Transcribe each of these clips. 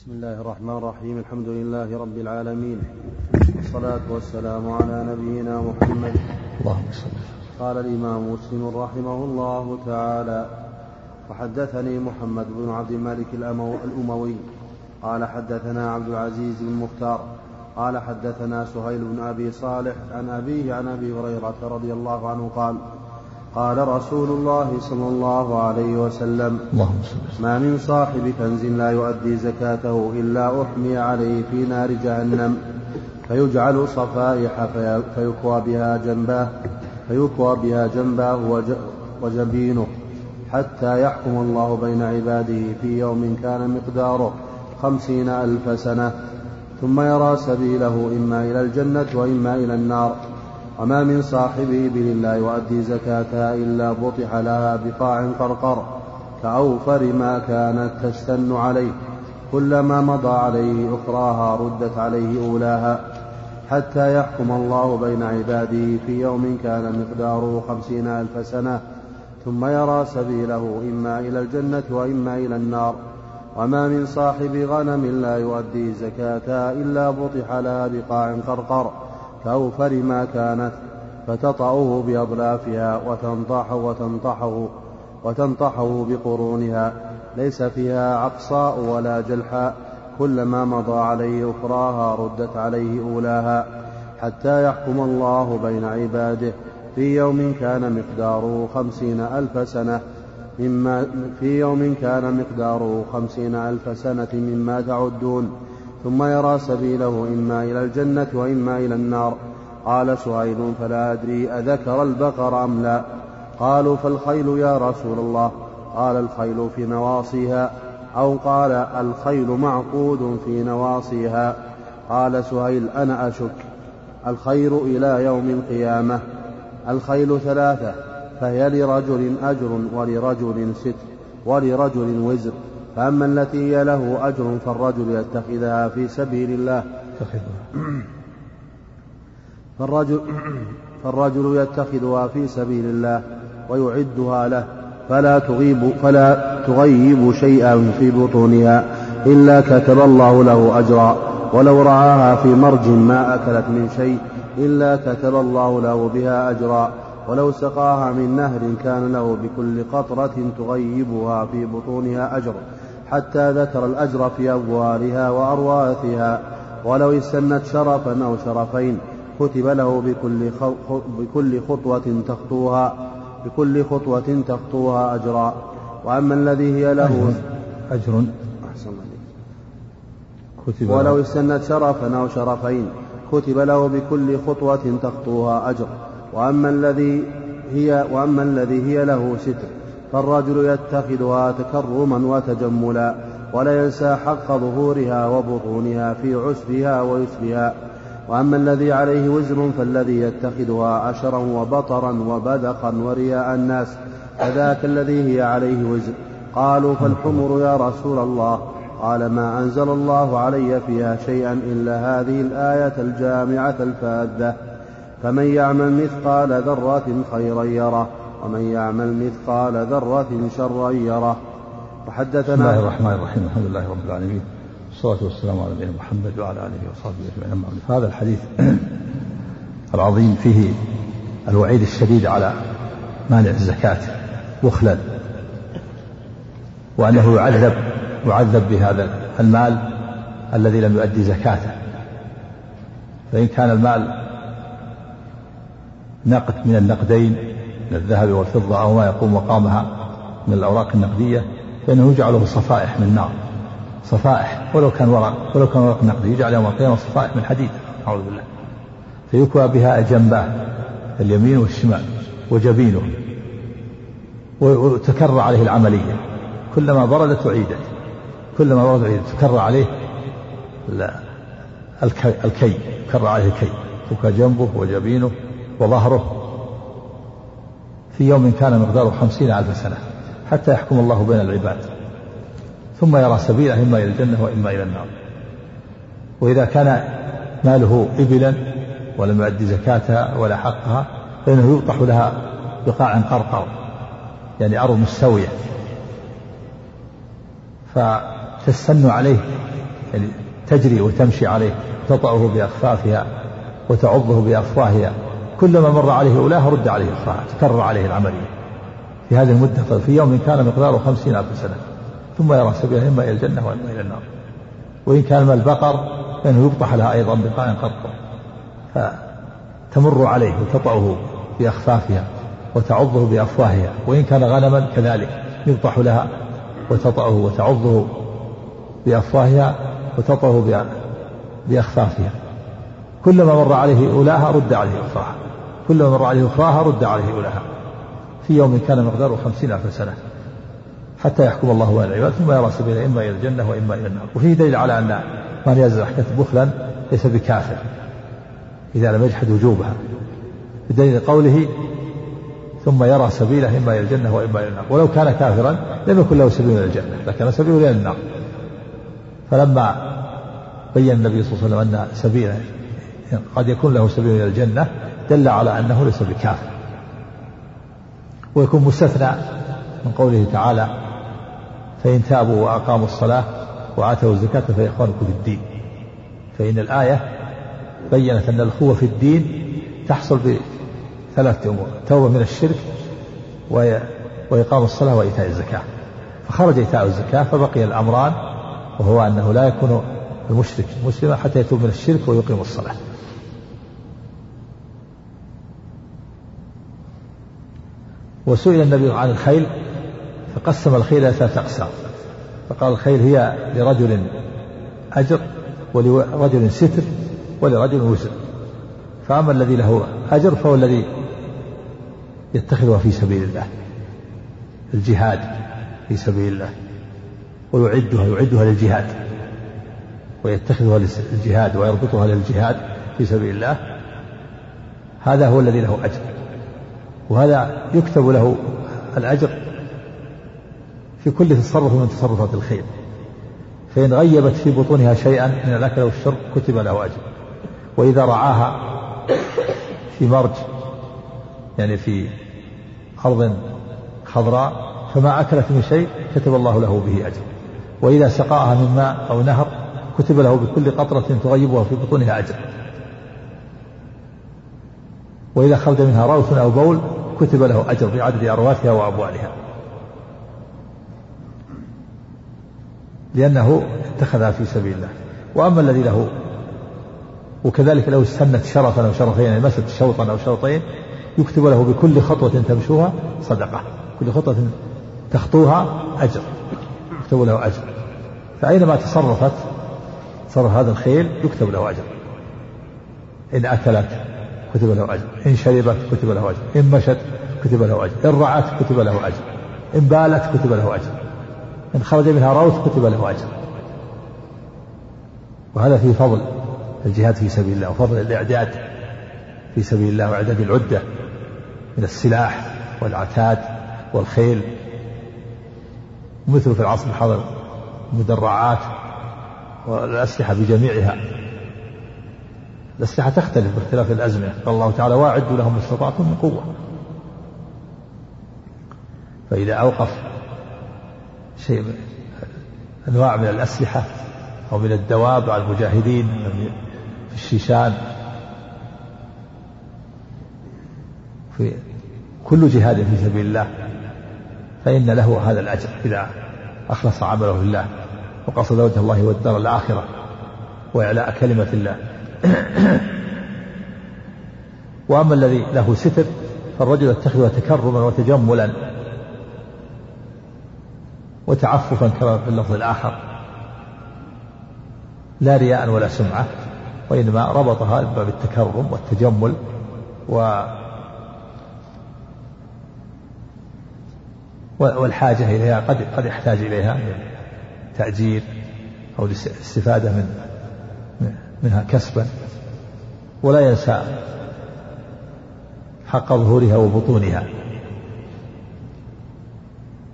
بسم الله الرحمن الرحيم. الحمد لله رب العالمين. والصلاة والسلام على نبينا محمد. اللهم صل قال الإمام مسلم رحمه الله تعالى وحدثني محمد بن عبد الملك الأموي. قال حدثنا عبد العزيز بن مختار. قال حدثنا سهيل بن أبي صالح عن أبيه عن أبي هريرة رضي الله عنه قال قال رسول الله صلى الله عليه وسلم اللهم ما من صاحب كنز لا يؤدي زكاته إلا أحمي عليه في نار جهنم فيجعل صفائح في- فيكوى بها جنباه فيكوى بها جنباه وج- وجبينه حتى يحكم الله بين عباده في يوم كان مقداره خمسين ألف سنة ثم يرى سبيله إما إلى الجنة وإما إلى النار. وما من صاحب إبل لا يؤدي زكاتها إلا بطح لها بقاع قرقر كأوفر ما كانت تستن عليه. كلما مضى عليه أخراها ردت عليه أولاها. حتى يحكم الله بين عباده في يوم كان مقداره خمسين ألف سنة. ثم يرى سبيله إما إلى الجنة وإما إلى النار. وما من صاحب غنم لا يؤدي زكاتها إلا بطح لها بقاع قرقر. كأوفر ما كانت فتطأه بأضلافها وتنطح وتنطحه وتنطحه بقرونها. ليس فيها عقصاء ولا جلحاء كلما مضى عليه أخراها ردت عليه أولاها. حتى يحكم الله بين عباده في يوم كان مقداره خمسين ألف سنة مما في يوم كان مقداره خمسين ألف سنة مما تعدون. ثم يرى سبيله إما إلى الجنة وإما إلى النار. قال سهيل فلا أدري أذكر البقر أم لا. قالوا فالخيل يا رسول الله. قال الخيل في نواصيها أو قال الخيل معقود في نواصيها. قال سهيل أنا أشك. الخير إلى يوم القيامة. الخيل ثلاثة فهي لرجل أجر ولرجل ستر ولرجل وزر. فأما التي هي له أجر فالرجل يتخذها في سبيل الله. فالرجل, فالرجل يتخذها في سبيل الله ويعدها له. فلا تغيب فلا تغيب شيئا في بطونها إلا كتب الله له أجرا. ولو رعاها في مرج ما أكلت من شيء إلا كتب الله له بها أجرا. ولو سقاها من نهر كان له بكل قطرة تغيبها في بطونها أجر. حتى ذكر الأجر في أبوالها وأرواثها ولو استنت شرفا أو شرفين كتب له بكل. بكل خطوة تخطوها بكل خطوة تخطوها أجرا وأما الذي هي له أجر أحسن. كتب ولو. استنت شرفا أو شرفين كتب له بكل خطوة تخطوها أجر وأما الذي هي وأما الذي هي له ستر فالرجل يتخذها تكرما وتجملا ولا ينسى حق ظهورها وبطونها في عسرها ويسرها. وأما الذي عليه وزر فالذي يتخذها عشرا وبطرا وبدقا ورياء الناس فذاك الذي هي عليه وزر قالوا فالحمر يا رسول الله. قال ما أنزل الله علي فيها شيئا إلا هذه الآية الجامعة الفاذة فمن يعمل مثقال ذرة خيرا يره. ومن يعمل مثقال ذرة شرا يره. بسم الله وحدثنا الرحمن الرحيم. الحمد لله رب العالمين. والصلاة والسلام على نبينا محمد وعلى آله وصحبه أجمعين. أما هذا الحديث العظيم فيه الوعيد الشديد على مانع الزكاة بخلا وأنه يعذب يعذب بهذا المال الذي لم يؤدي زكاته. فإن كان المال نقد من النقدين من الذهب والفضة أو ما يقوم مقامها من الأوراق النقدية فإنه يجعل له صفائح من نار. صفائح ولو كان ورق ولو كان ورق نقدي يجعل يوم القيامة صفائح من حديد أعوذ بالله. فيكوى بها جنباه اليمين والشمال وجبينه وتكرر عليه العملية. كلما بردت أعيدت كلما بردت أعيدت تكرر عليه لا الكي, تكرر عليه الكي. تكوى جنبه وجبينه وظهره. في يوم كان مقداره خمسين ألف سنة حتى يحكم الله بين العباد. ثم يرى سبيله إما إلى الجنة وإما إلى النار. وإذا كان ماله إبلا ولم يؤدي زكاتها ولا حقها فإنه يوضح لها بقاع قرقر يعني أرض مستوية. فتستن عليه يعني تجري وتمشي عليه تطأه بأخفافها وتعضه بأفواهها كلما مر عليه أولاه رد عليه أخراها تكرر عليه العملية. في هذه المدة في يوم كان مقداره خمسين ألف سنة ثم يرى سبيله إما إلى الجنة وإما إلى النار. وإن كان من البقر فإنه يبطح لها أيضا بقاء قرقر. فتمر عليه وتطأه بأخفافها وتعضه بأفواهها وإن كان غنما كذلك يبطح لها وتطأه وتعضه بأفواهها وتطأه بأخفافها. كلما مر عليه أولاها رد عليه أخراها كلما مر عليه أخراها رد عليه أولاها في يوم كان مقداره خمسين ألف سنة. حتى يحكم الله بين العباد ثم يرى سبيله إما إلى الجنة وإما إلى النار. وفيه دليل على أن من يزرع بخلا ليس بكافر إذا لم يجحد وجوبها. بدليل قوله ثم يرى سبيله إما إلى الجنة وإما إلى النار. ولو كان كافرا لم يكن له سبيل إلى الجنة لكن سبيله إلى النار. فلما بين النبي صلى الله عليه وسلم أن سبيله قد يكون له سبيل إلى الجنة دل على أنه ليس بكافر. ويكون مستثنى من قوله تعالى فإن تابوا وأقاموا الصلاة وآتوا الزكاة فإخوانكم في الدين. فإن الآية بينت أن الأخوة في الدين تحصل بثلاثة أمور توبة من الشرك وإقام الصلاة وإيتاء الزكاة. فخرج إيتاء الزكاة فبقي الأمران وهو أنه لا يكون المشرك مسلما حتى يتوب من الشرك ويقيم الصلاة. وسئل النبي عن الخيل فقسم الخيل إلى ثلاثة أقسام فقال الخيل هي لرجل أجر ولرجل ستر ولرجل وزر. فأما الذي له أجر فهو الذي يتخذها في سبيل الله الجهاد في سبيل الله ويعدها يعدها للجهاد ويتخذها للجهاد ويربطها للجهاد في سبيل الله. هذا هو الذي له أجر. وهذا يكتب له الأجر في كل تصرف من تصرفات الخير. فإن غيبت في بطونها شيئا من الأكل والشرب كتب له أجر. وإذا رعاها في مرج يعني في أرض خضراء فما أكلت من شيء كتب الله له به أجر. وإذا سقاها من ماء أو نهر كتب له بكل قطرة تغيبها في بطونها أجر. وإذا خرج منها روث أو بول كتب له أجر بعدد أرواثها وأبوالها لأنه اتخذها في سبيل الله. وأما الذي له وكذلك لو استنت شرفا أو شرفين يعني مست شوطا أو شوطين يكتب له بكل خطوة تمشوها صدقة. كل خطوة تخطوها أجر. يكتب له أجر. فأينما تصرفت تصرف هذا الخيل يكتب له أجر. إن أكلت كتب له أجر. إن شربت كتب له أجر. إن مشت كتب له أجر. إن رعت كتب له أجر. إن بالت كتب له أجر. إن خرج منها روث كتب له أجر. وهذا فيه فضل الجهاد في سبيل الله وفضل الإعداد في سبيل الله وإعداد العدة من السلاح والعتاد والخيل. مثل في العصر الحاضر المدرعات والأسلحة بجميعها. الأسلحة تختلف باختلاف الأزمنة قال الله تعالى واعدوا لهم استطعتم من قوة. فإذا أوقف شيء أنواع من الأسلحة أو من الدواب على المجاهدين في الشيشان في كل جهاد في سبيل الله فإن له هذا الأجر إذا أخلص عمله لله. وقصد وجه الله والدار الآخرة وإعلاء كلمة الله. وأما الذي له ستر فالرجل يتخذها تكرما وتجملا وتعففا كما في اللفظ الآخر لا رياء ولا سمعة وإنما ربطها إما بالتكرم والتجمل و والحاجة إليها قد قد يحتاج إليها من تأجير أو الاستفادة من منها كسبا ولا ينسى حق ظهورها وبطونها.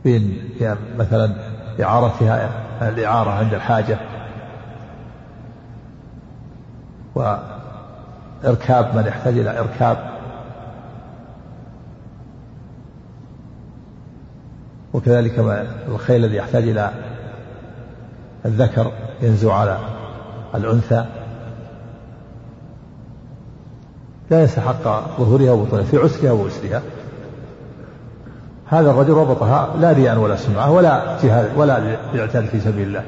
بين يعني مثلا إعارتها الإعارة عند الحاجة وإركاب من يحتاج إلى إركاب. وكذلك الخيل الذي يحتاج إلى الذكر ينزو على الأنثى. لا ينسى حق ظهورها وبطونها في عسرها وأسرها هذا الرجل ربطها لا رياء ولا سمعة ولا جهاد ولا الاعتاد في سبيل الله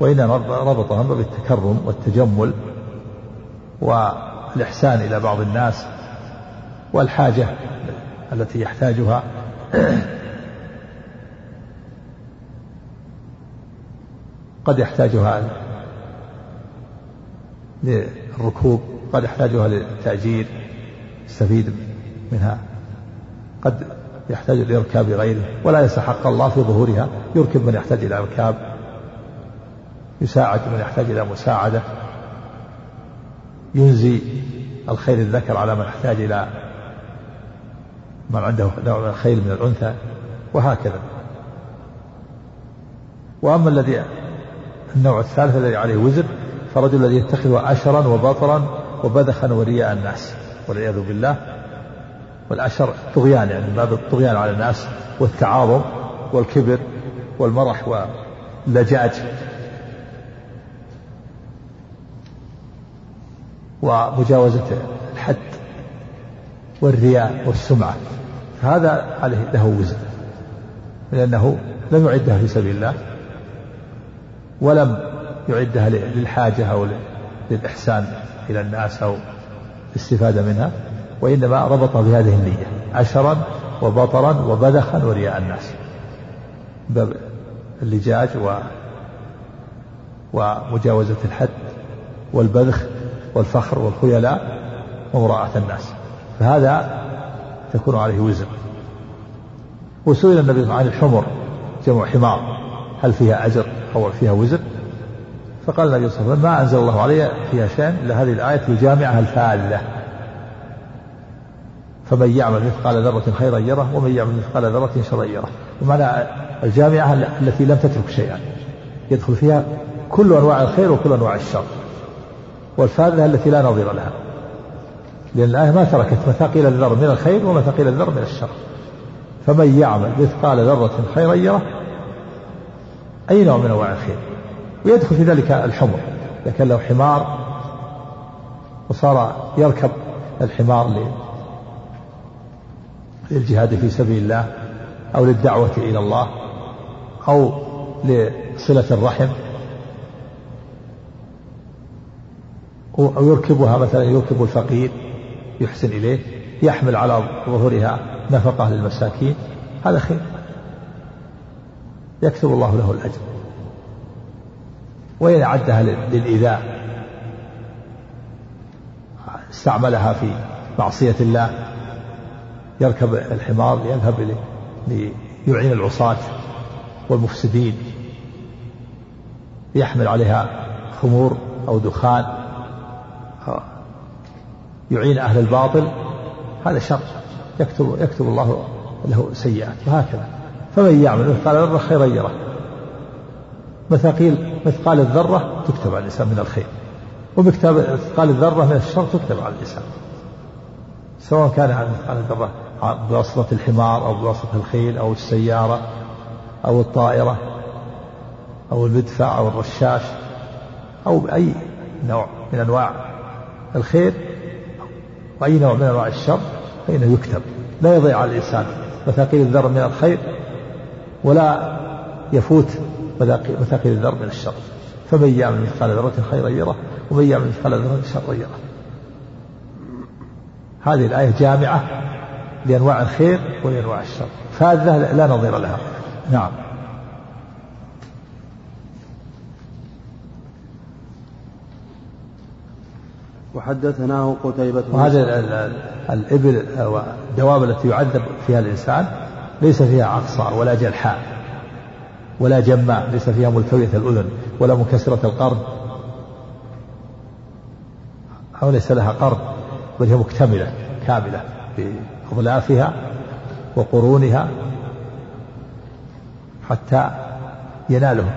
وإنما ربطها بالتكرم والتجمل والإحسان إلى بعض الناس والحاجة التي يحتاجها. قد يحتاجها للركوب قد يحتاجها للتأجير يستفيد منها. قد يحتاج لإركاب غيره ولا يستحق الله في ظهورها. يركب من يحتاج إلى إركاب يساعد من يحتاج إلى مساعدة ينزي الخير الذكر على من يحتاج إلى من عنده نوع من الخير من الأنثى وهكذا. وأما الذي النوع الثالث الذي عليه وزر فرجل الذي يتخذ عشرا وبطرا وبذخا ورياء الناس والعياذ بالله والعشر طغيان يعني باب الطغيان على الناس والتعاظم والكبر والمرح واللجاج. ومجاوزة الحد والرياء والسمعة هذا عليه له وزن لأنه لم يعدها في سبيل الله ولم يعدها للحاجة أو للإحسان. إلى الناس أو الاستفادة منها وإنما ربط بهذه النية عشرا وبطرا وبذخا ورياء الناس. باب اللجاج و ومجاوزة الحد والبذخ والفخر والخيلاء ومراعاة الناس. فهذا تكون عليه وزر. وسئل النبي عن الحمر جمع حمار هل فيها أجر أو فيها وزر؟ فقال النبي صلى الله عليه وسلم ما أنزل الله علي فيها شيء إلا هذه الآية يجامعها الفالة فمن يعمل مثقال ذرة خيرا يره ومن يعمل مثقال ذرة شرا يره. ومعنى الجامعة التي لم تترك شيئا. يدخل فيها كل أنواع الخير وكل أنواع الشر. والفاذة التي لا نظير لها. لأن الآية ما تركت مثاقيل الذر من الخير ومثاقيل الذر من الشر. فمن يعمل مثقال ذرة خيرا يره أي نوع من أنواع الخير؟ ويدخل في ذلك الحمر. إذا كان له حمار وصار يركب الحمار للجهاد في سبيل الله أو للدعوة إلى الله أو لصلة الرحم. أو يركبها مثلا يركب الفقير يحسن إليه يحمل على ظهورها نفقة للمساكين. هذا خير. يكتب الله له الأجر. وإن أعدها للإيذاء. استعملها في معصية الله. يركب الحمار ليذهب ليعين العصاة والمفسدين. يحمل عليها خمور أو دخان. يعين أهل الباطل. هذا شر. يكتب يكتب الله له سيئات. وهكذا. فمن يعمل مثقال ذرة خيرا يره. مثاقيل مثقال الذرة تكتب على الإنسان من الخير ومثقال الذرة من الشر تكتب على الإنسان سواء كان على مثقال الذرة بواسطة الحمار أو بواسطة الخيل أو السيارة أو الطائرة أو المدفع أو الرشاش أو بأي نوع من أنواع الخير وأي نوع من أنواع الشر فإنه يكتب. لا يضيع على الإنسان مثاقيل الذر من الخير ولا يفوت مثاقيل الذر من الشر. فمن يعمل مثقال ذرة خيرا يره ومن يعمل مثقال ذرة شرا يره هذه الآية جامعة لأنواع الخير ولأنواع الشر. فاذة لا نظير لها. نعم. وحدثناه قتيبة وهذه الإبل والدواب التي يعذب فيها الإنسان ليس فيها عقصاء ولا جلحاء. ولا جماء ليس فيها ملتوية الأذن ولا منكسرة القرن. أو ليس لها قرن بل هي مكتملة كاملة بأظلافها وقرونها حتى يناله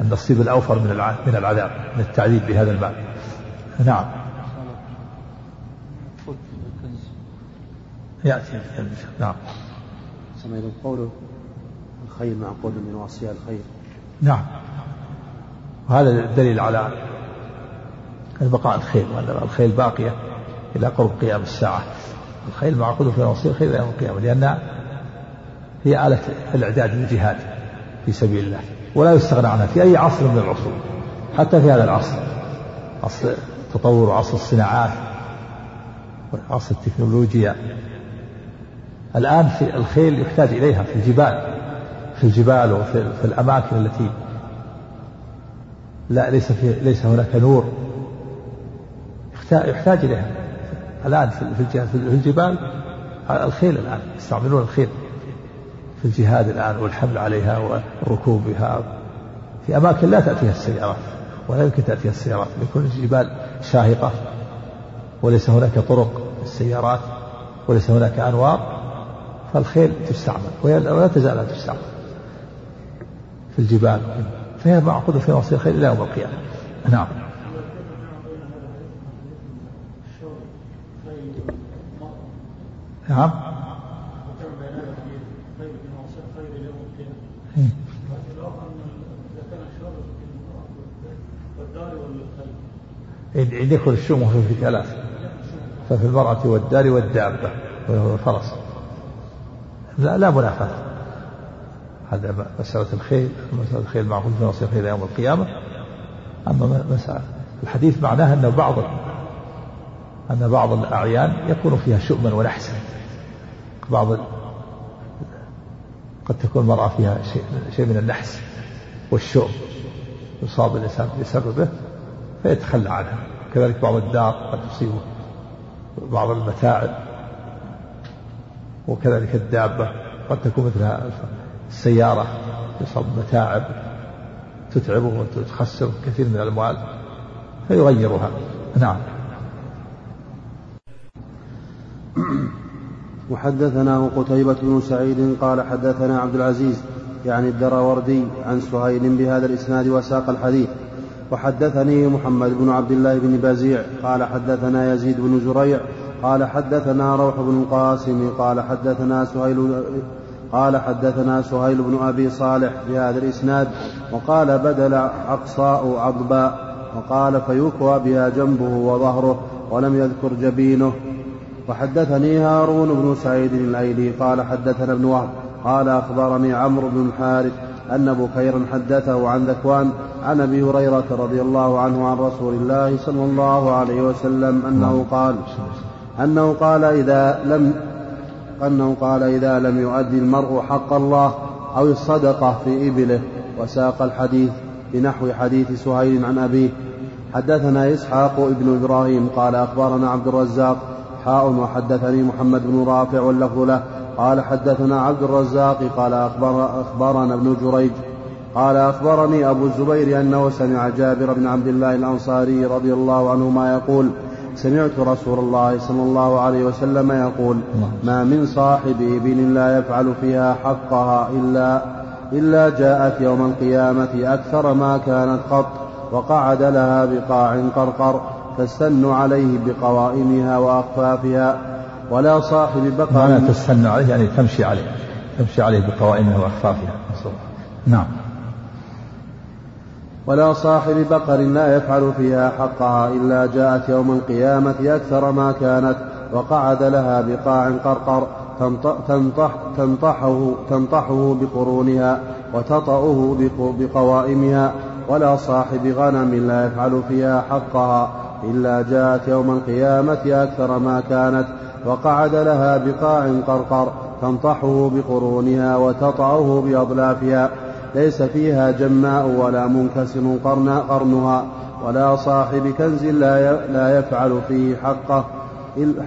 النصيب الأوفر من من العذاب من التعذيب بهذا الماء نعم. يأتي. نعم. قوله الخير معقول من وصية الخير. نعم. وهذا الدليل على بقاء الخيل وأن الخيل باقية إلى قرب قيام الساعة. الخيل معقود في الوصية خيل يوم القيامة لأنها هي آلة الإعداد للجهاد في سبيل الله ولا يستغنى عنها في أي عصر من العصور حتى في هذا العصر. عصر التطور وعصر الصناعات وعصر التكنولوجيا. الآن في الخيل يحتاج إليها في الجبال. في الجبال وفي في الأماكن التي لا ليس في ليس هناك نور. يحتاج إليها. الآن في في الجبال الخيل الآن يستعملون الخيل في الجهاد الآن والحمل عليها والركوب بها في أماكن لا تأتيها السيارات ولا يمكن تأتيها السيارات. يكون الجبال شاهقة وليس هناك طرق السيارات وليس هناك أنوار فالخيل تستعمل ولا تزال تستعمل. في الجبال. فهي معقودة في وصي الخيل إلى يوم القيامة. نعم. نعم. إن يكون الشوم في ثلاث ففي المرأة والدار والدابة. وهو الفرس. لا لا منافاة. هذا مسألة الخيل مسألة الخيل معقول في نصير الخيل يوم القيامة. أما مسألة الحديث معناه أن بعض أن بعض الأعيان يكون فيها شؤما ونحسا. بعض قد تكون المرأة فيها شيء شيء من النحس والشؤم يصاب الإنسان بسببه فيتخلى عنها. كذلك بعض الدار قد تصيبه بعض المتاعب وكذلك الدابة قد تكون مثل السيارة يصاب متاعب تتعبه وتخسر كثير من الأموال فيغيرها. نعم. وحدثنا قتيبة بن سعيد قال حدثنا عبد العزيز يعني الدراوردي عن سهيل بهذا الإسناد وساق الحديث. وحدثني محمد بن عبد الله بن بزيع قال حدثنا يزيد بن زريع قال حدثنا روح بن القاسم قال حدثنا سهيل قال حدثنا سهيل بن أبي صالح بهذا الإسناد وقال بدل عقصاء عضباء وقال فيكوى بها جنبه وظهره ولم يذكر جبينه. وحدثني هارون بن سعيد الأيلي قال حدثنا ابن وهب قال أخبرني عمرو بن الحارث أن بكيرا حدثه عن ذكوان عن أبي هريرة رضي الله عنه عن رسول الله صلى الله عليه وسلم أنه قال أنه قال إذا لم أنه قال إذا لم يؤدي المرء حق الله أو الصدقة في إبله وساق الحديث بنحو حديث سهيل عن أبيه. حدثنا إسحاق ابن إبراهيم قال أخبرنا عبد الرزاق حاء وحدثني محمد بن رافع واللفظ له. قال حدثنا عبد الرزاق قال أخبر أخبرنا ابن جريج. قال أخبرني أبو الزبير أنه سمع جابر بن عبد الله الأنصاري رضي الله عنهما يقول سمعت رسول الله صلى الله عليه وسلم يقول ما من صاحب إبل لا يفعل فيها حقها إلا إلا جاءت يوم القيامة أكثر ما كانت قط وقعد لها بقاع قرقر تستن عليه بقوائمها وأخفافها ولا صاحب بقر معنى تستن عليه يعني تمشي عليه تمشي عليه بقوائمها وأخفافها. نعم. ولا صاحب بقر لا يفعل فيها حقها إلا جاءت يوم القيامة أكثر ما كانت وقعد لها بقاع قرقر تنطح تنطحه, تنطحه بقرونها وتطأه بقوائمها ولا صاحب غنم لا يفعل فيها حقها إلا جاءت يوم القيامة أكثر ما كانت وقعد لها بقاع قرقر تنطحه بقرونها وتطأه بأضلافها ليس فيها جماء ولا منكسر قرنها ولا صاحب كنز لا لا يفعل فيه حقه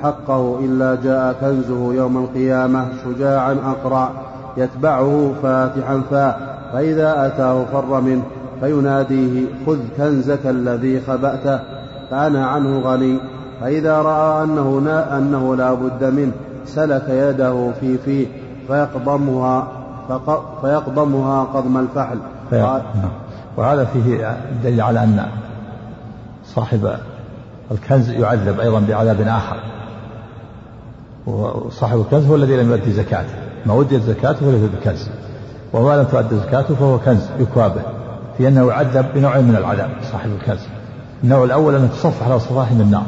حقه إلا جاء كنزه يوم القيامة شجاعا أقرع يتبعه فاتحا فاه فإذا أتاه فر منه فيناديه خذ كنزك الذي خبأته فأنا عنه غني فإذا رأى أنه, أنه لا بد منه سلك يده في فيه فيقضمها فيقضمها قضم الفحل. نعم. وهذا فيه دليل على أن صاحب الكنز يعذب أيضا بعذاب آخر. وصاحب الكنز هو الذي لم يؤدي زكاته. ما وديت زكاته فليس بكنز. وما لم تؤدي زكاته فهو كنز يكوى به. في أنه يعذب بنوع من العذاب صاحب الكنز. النوع الأول أن تصفح على صفاح من نار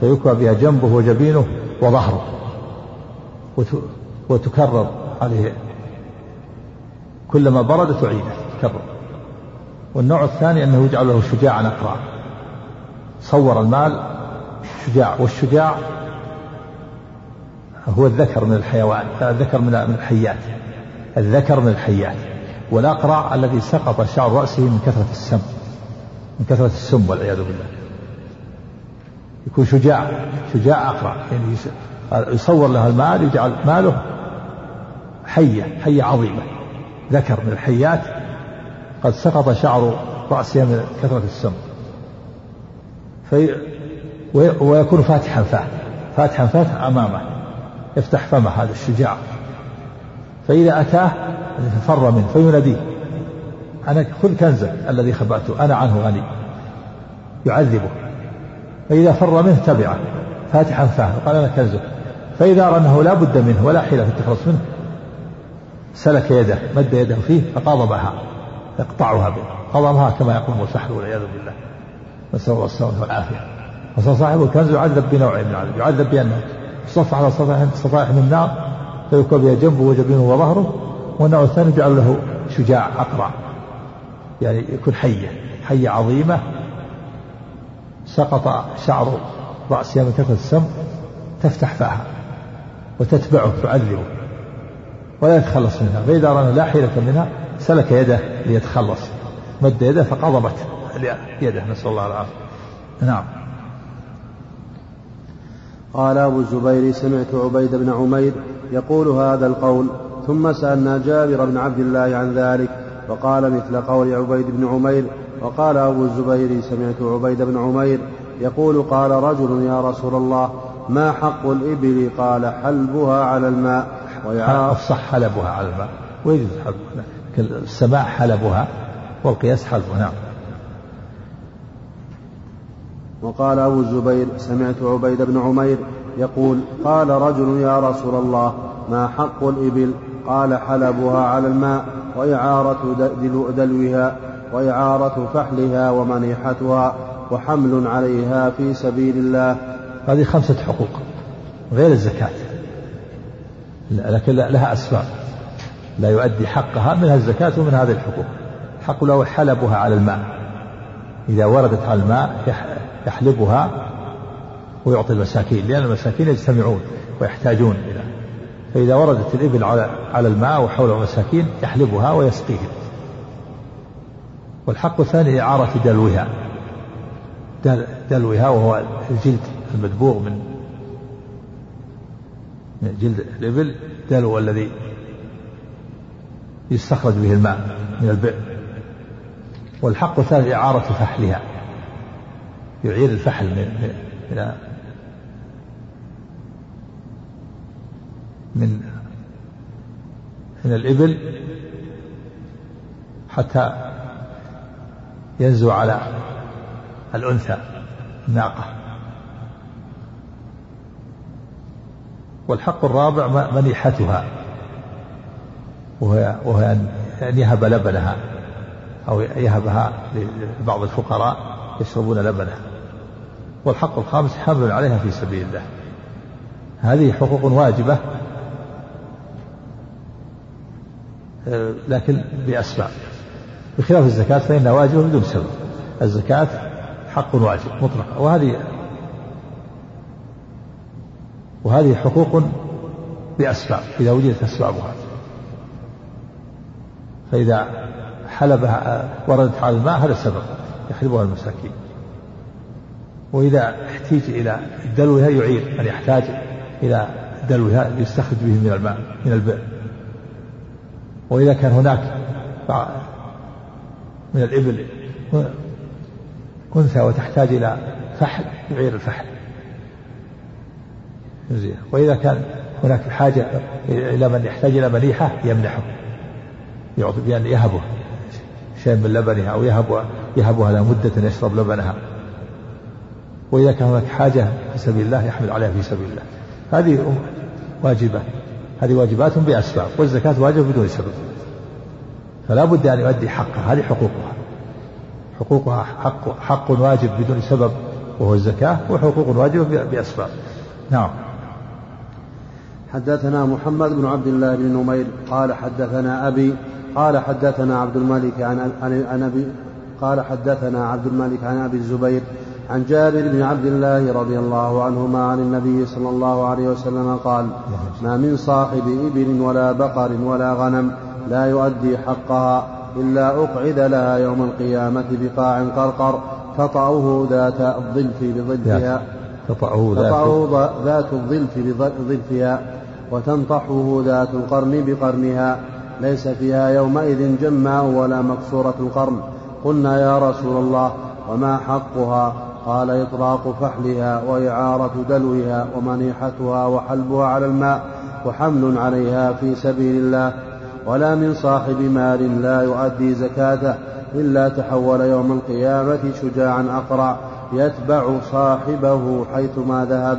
فيكوى بها جنبه وجبينه وظهره. وتكرر عليه كلما برد تعيده تكرر والنوع الثاني أنه يجعل له شجاعا أقرع صور المال شجاع والشجاع هو الذكر من الحيوان الذكر من الحيات الذكر من الحيات. والأقرع الذي سقط شعر رأسه من كثرة السم من كثرة السم والعياذ بالله. يكون شجاع شجاع أقرع يعني يصور له المال يجعل ماله حية حية عظيمة. ذكر من الحيات قد سقط شعر رأسه من كثرة السم. في ويكون فاتحا فاه. فاتحا فاه أمامه. يفتح فمه هذا الشجاع. فإذا أتاه فر منه فيناديه. أنا خذ كنزك الذي خبأته. أنا عنه غني. يعذبه. فإذا فر منه تبعه. فاتحا فاه. قال أنا كنزك فإذا رأى أنه لا بد منه ولا حيلة في التخلص منه. سلك يده مد يده فيه فقاضبها يقطعها به. قضمها كما يقوم الفحل والعياذ بالله. نسأل الله السلامة والعافية. فصاحب الكنز يعذب بنوع من العذاب يعذب بأنه صف على صفائح من النار فيكوى بها جنبه وجبينه وظهره والنوع الثاني يجعل له شجاع أقرع. يعني يكون حية حية عظيمة. سقط شعر رأسها من كثرة السم تفتح فاها وتتبعه تعذبه. ولا يتخلص منها فإذا رأى لا حيلة منها سلك يده ليتخلص. مد يده فقضبت يده. نسأل الله العافية. نعم. قال أبو الزبير سمعت عبيد بن عمير يقول هذا القول ثم سألنا جابر بن عبد الله عن ذلك فقال مثل قول عبيد بن عمير وقال أبو الزبير سمعت عبيد بن عمير يقول قال رجل يا رسول الله ما حق الإبل؟ قال حلبها على الماء. الصح حلبها على الماء ويجوز حلبها السماع حلبها والقياس حلبها نعم. وقال أبو الزبير سمعت عبيد بن عمير يقول قال رجل يا رسول الله ما حق الإبل؟ قال حلبها على الماء وإعارة دلوها وإعارة فحلها ومنيحتها وحمل عليها في سبيل الله. هذه خمسة حقوق غير الزكاة. لكن لها أسباب. لا يؤدي حقها منها الزكاة ومن هذه الحقوق. حق له حلبها على الماء. إذا وردت على الماء يحلبها ويعطي المساكين لأن المساكين يجتمعون ويحتاجون إلى. فإذا وردت الإبل على الماء وحول المساكين يحلبها ويسقيهم والحق الثاني إعارة دلوها. دلوها وهو الجلد المدبوغ من جلد الإبل دلو الذي يستخرج به الماء من البئر. والحق الثالث إعارة فحلها يعير الفحل من من من من الإبل حتى ينزو على الأنثى الناقة. والحق الرابع منيحتها. وهي, وهي أن يهب لبنها أو يهبها لبعض الفقراء يشربون لبنها. والحق الخامس حمل عليها في سبيل الله. هذه حقوق واجبة لكن بأسباب. بخلاف الزكاة فإنها واجبة بدون سبب. الزكاة حق واجب مطلق. وهذه وهذه حقوق بأسباب إذا وجدت أسبابها. فإذا حلبها وردت على الماء هذا سبب يحلبها المساكين. وإذا احتيج إلى دلوها يعير من يحتاج إلى دلوها ليستخرج به من الماء من البئر. وإذا كان هناك من الإبل أنثى وتحتاج إلى فحل يعير الفحل. وإذا كان هناك حاجة إلى من يحتاج إلى مليحة يمنحه. يعطي بأن يهبه. شيء من لبنها أو يهب يهبها له مدة يشرب لبنها. وإذا كان هناك حاجة في سبيل الله يحمل عليها في سبيل الله. هذه واجبة. هذه واجبات بأسباب. والزكاة واجبة بدون سبب. فلا بد أن يؤدي حقها. هذه حقوقها. حقوقها حق, حق واجب بدون سبب. وهو الزكاة. وحقوق واجبة بأسباب. نعم. حدثنا محمد بن عبد الله بن نمير قال حدثنا أبي قال حدثنا عبد الملك عن عن أبي قال حدثنا عبد الملك عن أبي الزبير عن جابر بن عبد الله رضي الله عنهما عن النبي صلى الله عليه وسلم قال ما من صاحب إبل ولا بقر ولا غنم لا يؤدي حقها إلا أقعد لها يوم القيامة بقاع قرقر تطأه ذات الظلف بظلفها تطأه ذات, ذات الظلف بظلفها وتنطحه ذات القرن بقرنها ليس فيها يومئذ جماء ولا مكسورة القرن قلنا يا رسول الله وما حقها؟ قال إطراق فحلها وإعارة دلوها ومنيحتها وحلبها على الماء وحمل عليها في سبيل الله. ولا من صاحب مال لا يؤدي زكاته إلا تحول يوم القيامة شجاعا أقرع يتبع صاحبه حيثما ذهب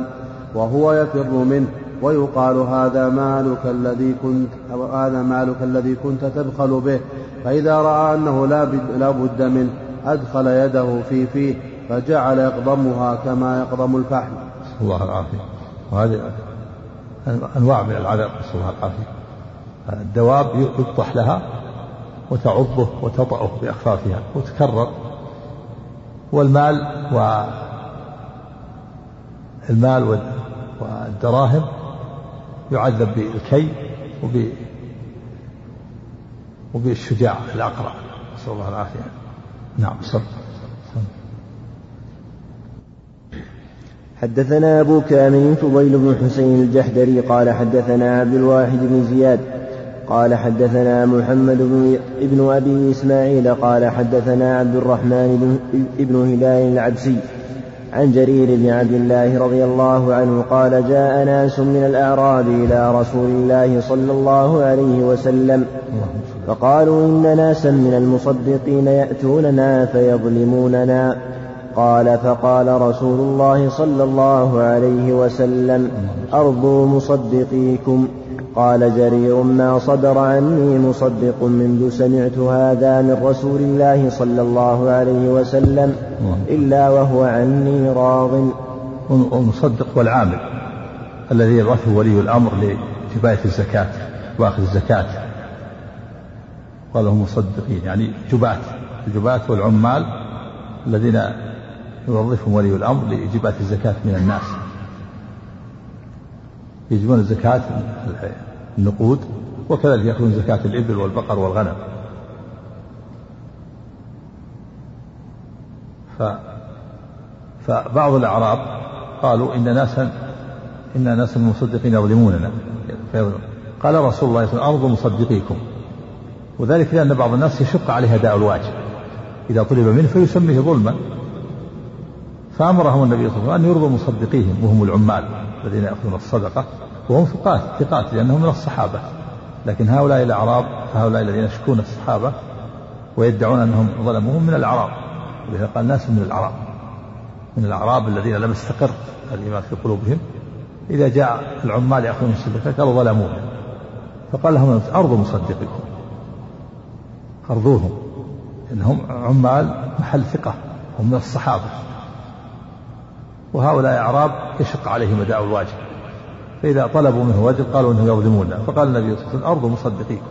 وهو يفر منه. ويقال هذا مالك الذي كنت هذا مالك الذي كنت تبخل به فإذا رأى أنه لا بد منه أدخل يده في فيه فجعل يقضمها كما يقضم الفحم. الله العافية. وهذه أنواع من العذاب نسأل الله العافية. الدواب يطح لها وتعضه وتطأه بأخفافها وتكرر. والمال و المال والدراهم يعذب بالكي وب وبالشجاع الأقرع نسأل الله العافية. نعم صل. حدثنا أبو كامل فضيل بن حسين الجحدري قال حدثنا عبد الواحد بن زياد قال حدثنا محمد بن ابن أبي إسماعيل قال حدثنا عبد الرحمن بن هلال العبسي عن جرير بن عبد الله رضي الله عنه قال جاء ناس من الأعراب إلى رسول الله صلى الله عليه وسلم فقالوا إن ناسا من المصدقين يأتوننا فيظلموننا. قال فقال رسول الله صلى الله عليه وسلم أرضوا مصدقيكم. قال جرير ما صدر عني مصدق منذ سمعت هذا من رسول الله صلى الله عليه وسلم إلا وهو عني راض. والمصدق والعامل الذي يبعثه ولي الأمر لجباية الزكاة وأخذ الزكاة. قال هم مصدقين يعني جباة الجباة والعمال الذين يوظفهم ولي الأمر لإجابة الزكاة من الناس. يجبون الزكاة النقود وكذلك يأخذون زكاة الإبل والبقر والغنم. ف فبعض الأعراب قالوا إن ناسا إن ناسا مصدقين يظلموننا. قال رسول الله صلى الله عليه وسلم أرض مصدقيكم. وذلك لأن بعض الناس يشق عليه أداء الواجب. إذا طلب منه فيسميه ظلما. فأمرهم النبي صلى الله عليه وسلم أن يرضوا مصدقيهم وهم العمال الذين يأخذون الصدقة وهم ثقات ثقات لأنهم من الصحابة. لكن هؤلاء الأعراب هؤلاء الذين يشكون الصحابة ويدعون أنهم ظلموهم من الأعراب. ولذا قال ناس من الأعراب. من الأعراب الذين لم يستقر الإيمان في قلوبهم. إذا جاء العمال يأخذون الصدقة قالوا ظلمونا فقال لهم أرضوا مصدقكم أرضوهم. إنهم عمال محل ثقة. هم من الصحابة. وهؤلاء أعراب يشق عليهم أداء الواجب. فإذا طلبوا منه وجه قالوا أنهم يظلمون فقال النبي صلى الله عليه وسلم أرض مصدقيكم.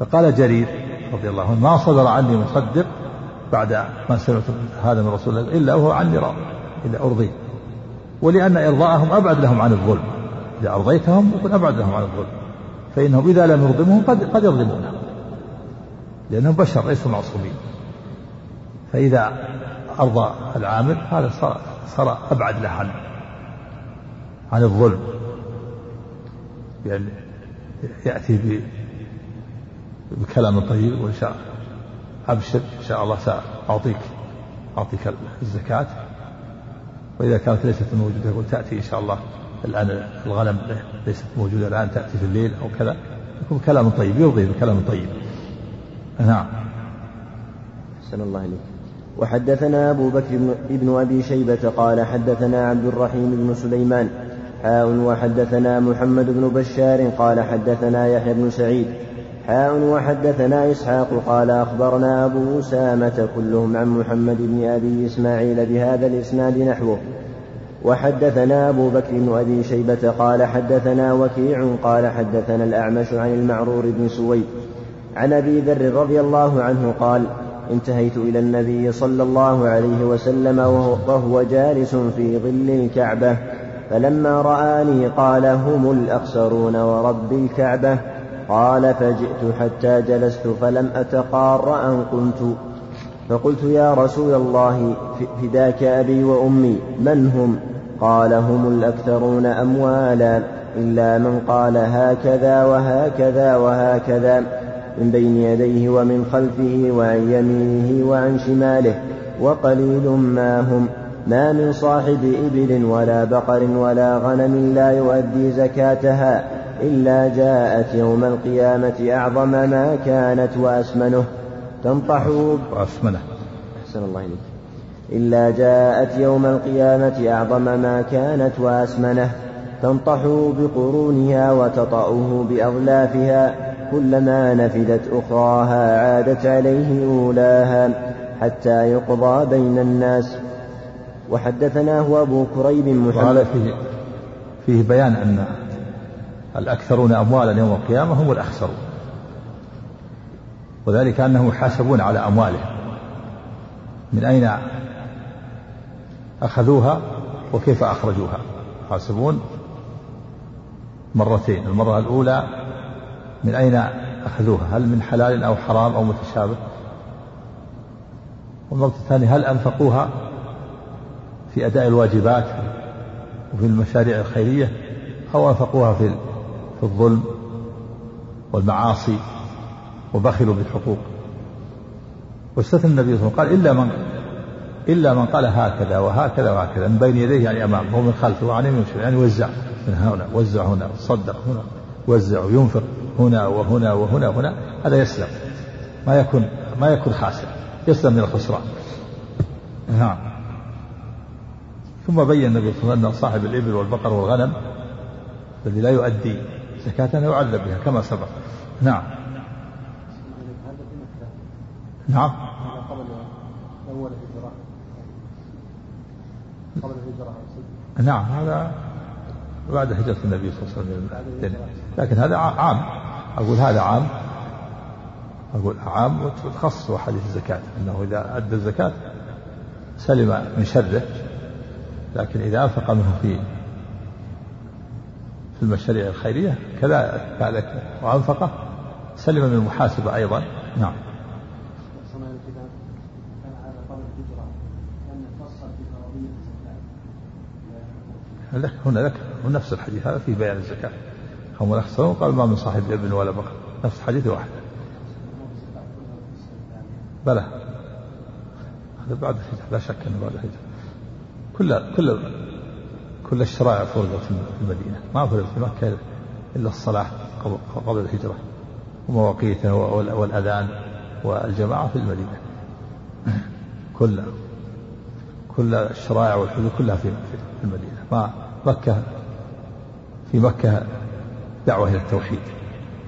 فقال جرير رضي الله عنه ما صدر عني مصدق بعد ما سمعت هذا من رسول الله إلا وهو عني راض إلا أرضي ولأن إرضاءهم أبعد لهم عن الظلم. إذا أرضيتهم يكون أبعد لهم عن الظلم. فإنهم إذا لم يرضمهم قد قد يظلمونهم لأنهم بشر ليسوا معصومين. فإذا أرضى العامل هذا صار, صار أبعد له عن عن الظلم. بأن يأتي بكلام طيب وإن شاء أبشر إن شاء الله سأعطيك أعطيك الزكاة. وإذا كانت ليست موجودة يقول تأتي إن شاء الله الآن الغنم ليست موجودة الآن تأتي في الليل أو كذا. يكون كلام طيب يرضي بكلام طيب. نعم. أحسن الله إليك. وحدثنا أبو بكر بن أبي شيبة قال حدثنا عبد الرحيم بن سليمان حاء وحدثنا محمد بن بشار قال حدثنا يحيى بن سعيد حاء وحدثنا إسحاق قال أخبرنا أبو أسامة كلهم عن محمد بن أبي إسماعيل بهذا الإسناد نحوه. وحدثنا أبو بكر بن أبي شيبة قال حدثنا وكيع قال حدثنا الأعمش عن المعرور بن سويد عن أبي ذر رضي الله عنه قال انتهيت إلى النبي صلى الله عليه وسلم وهو جالس في ظل الكعبة فلما رآني قال هم الأخسرون ورب الكعبة قال فجئت حتى جلست فلم أتقار أن قلت فقلت يا رسول الله فداك أبي وأمي من هم؟ قال هم الأكثرون أموالا إلا من قال هكذا وهكذا وهكذا. من بين يديه ومن خلفه وعن يمينه وعن شماله وقليل ما هم. ما من صاحب إبل ولا بقر ولا غنم لا يؤدي زكاتها إلا جاءت يوم القيامة أعظم ما كانت وأسمنه. تنطح وأسمنه. أحسن الله إليك. إلا جاءت يوم القيامة أعظم ما كانت وأسمنه. تنطح بقرونها وتطأه بأظلافها كلما نفدت أخراها عادت عليه أولاها حتى يقضى بين الناس. وحدثناه أبو كريب محمد. فيه, فيه بيان أن الأكثرون أموالا يوم القيامة هم الأخسرون. وذلك أنهم يحاسبون على أموالهم. من أين أخذوها وكيف أخرجوها؟ يحاسبون مرتين المرة الأولى من أين أخذوها؟ هل من حلال أو حرام أو متشابه؟ والمرة الثانية هل أنفقوها في أداء الواجبات وفي المشاريع الخيرية أو أنفقوها في في الظلم والمعاصي وبخلوا بالحقوق؟ واستثنى النبي صلى الله عليه وسلم قال إلا من إلا من قال هكذا وهكذا وهكذا من بين يديه يعني أمامه ومن خلفه وعن يمينه يعني وزع من هنا وزع هنا صدق هنا وزع وينفق هنا وهنا وهنا وهنا هذا يسلم. ما يكون ما يكون خاسر يسلم من الخسران نعم. ثم بين النبي صلى الله عليه وسلم أن صاحب الإبل والبقر والغنم الذي لا يؤدي زكاة يعذب بها كما سبق. نعم. نعم. نعم هذا بعد هجرة النبي صلى الله عليه وسلم. لكن هذا عام. أقول هذا عام أقول عام وتخصص حديث الزكاة أنه إذا أدى الزكاة سلم من شره لكن إذا أنفق منه في في المشاريع الخيرية كذلك وأنفقه سلم من المحاسبة أيضا. نعم. هنا لك. نفس الحديث. هذا في بيان الزكاة. هم الأخسرون قال ما من صاحب ابن ولا بقر نفس الحديث واحد. بلى. هذا بعد الهجرة لا شك أنه بعد الهجرة كل كل كل الشرائع فرضت في المدينة. ما فرض في مكة إلا الصلاة قبل الهجرة. ومواقيتها والأذان والجماعة في المدينة. كل كل الشرائع والحدود كلها في المدينة. ما مكة في مكة دعوة إلى التوحيد.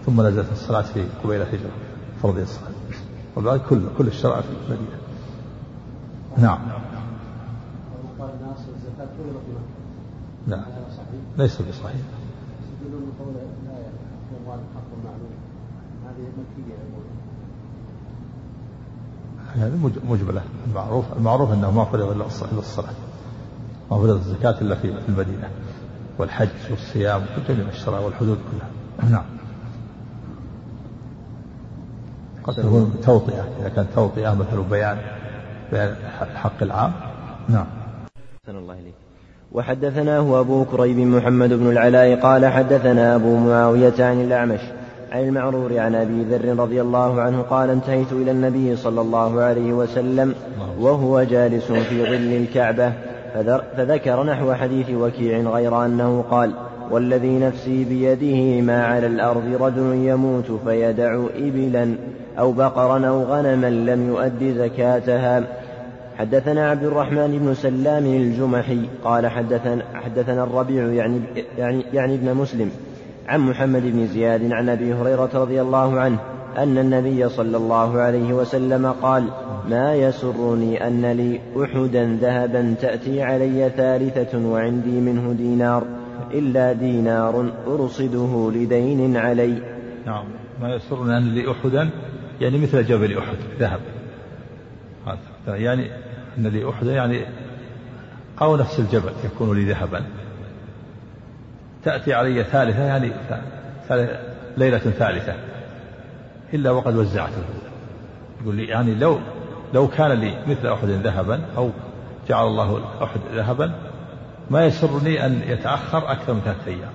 ثم نزلت الصلاة في قبيل الهجرة فرض الصلاة. وبعد كل كل الشرائع في المدينة. نعم. نعم. ليس بصحيح. هذه مجملة. المعروف المعروف أنه ما فرض إلا الصلاة. ما فرض الزكاة إلا في المدينة. والحج والصيام وجميع الشرائع والحدود كلها. نعم. قد تكون توطئة إذا كانت توطئة مثل بيان بيان الحق العام. نعم. الله إليك. وحدثناه أبو كريب محمد بن العلاء قال حدثنا أبو معاوية عن الأعمش عن المعرور عن أبي ذر رضي الله عنه قال انتهيت إلى النبي صلى الله عليه وسلم وهو جالس في ظل الكعبة. فذكر نحو حديث وكيع غير أنه قال والذي نفسي بيده ما على الأرض رجل يموت فيدع إبلا أو بقرا أو غنما لم يؤد زكاتها. حدثنا عبد الرحمن بن سلام الجمحي قال حدثنا, حدثنا الربيع يعني, يعني, يعني ابن مسلم عن محمد بن زياد عن أبي هريرة رضي الله عنه أن النبي صلى الله عليه وسلم قال ما يسرني أن لي أحدا ذهبا تأتي علي ثالثة وعندي منه دينار إلا دينار أرصده لدين علي. نعم. ما يسرني أن لي أحدا يعني مثل جبل أحد ذهب. يعني أن لي أحدا يعني أو نفس الجبل يكون لي ذهبا. تأتي علي ثالثة يعني ليلة ثالثة. إلا وقد وزعته. يقول لي يعني لو لو كان لي مثل أحد ذهبا أو جعل الله أحد ذهبا ما يسرني أن يتأخر أكثر من ثلاثة أيام.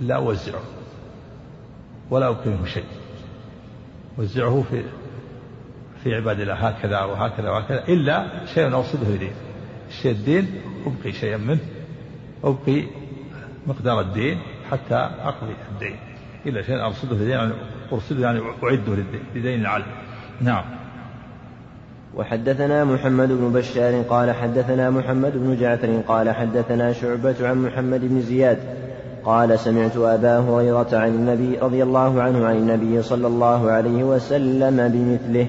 إلا أوزعه ولا منه شيء. وزعه في في عباد الله هكذا وهكذا وهكذا إلا شيء أوصده إليه. الشيء الدين أبقي شيئا منه أبقي مقدار الدين حتى أقضي الدين. إلا شيء أرصده لدين يعني أرصده يعني أعده لدين العلم نعم. وحدثنا محمد بن بشار قال حدثنا محمد بن جعفر قال حدثنا شعبة عن محمد بن زياد قال سمعت أبا هريرة عن النبي رضي الله عنه عن النبي صلى الله عليه وسلم بمثله.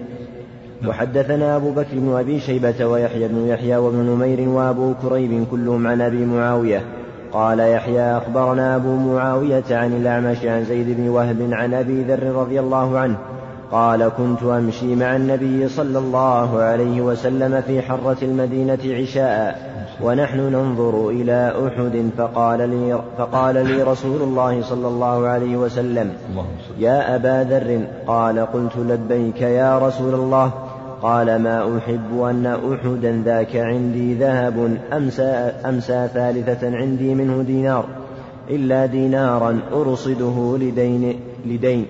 وحدثنا أبو بكر بن أبي شيبة ويحيى بن يحيى وابن نمير وأبو كريب كلهم عن أبي معاوية. قال يحيى أخبرنا أبو معاوية عن الأعمش عن زيد بن وهب عن أبي ذر رضي الله عنه قال كنت أمشي مع النبي صلى الله عليه وسلم في حرة المدينة عشاء ونحن ننظر إلى أحد فقال لي, فقال لي رسول الله صلى الله عليه وسلم يا أبا ذر قال قلت لبيك يا رسول الله قال ما أحب أن أحدا ذاك عندي ذهب أمسى, أمسى ثالثة عندي منه دينار إلا دينارا أرصده لدين, لدين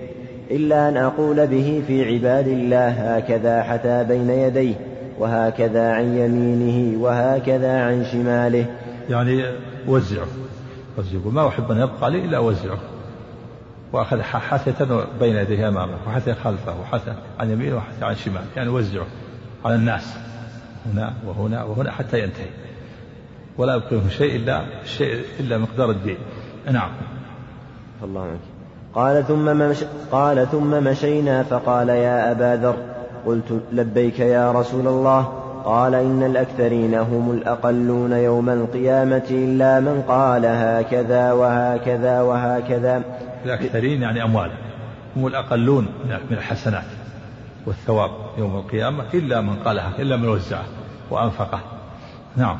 إلا أن أقول به في عباد الله هكذا حتى بين يديه وهكذا عن يمينه وهكذا عن شماله. يعني وزعه وزعه ما أحب أن يبقى لي إلا أوزعه. وأخذ حثة بين يديه أمامه وحثة خلفه وحثة عن يمينه وحثة عن شماله يعني وزعه على الناس. هنا وهنا وهنا حتى ينتهي. ولا منه شيء إلا شيء إلا مقدار الدين. نعم. الله عنك. قال ثم مش قال ثم مشينا فقال يا أبا ذر قلت لبيك يا رسول الله. قال إن الأكثرين هم الأقلون يوم القيامة إلا من قال هكذا وهكذا وهكذا. الأكثرين يعني أموالا هم الأقلون من الحسنات والثواب يوم القيامة إلا من قالها إلا من وزعه وأنفقه نعم.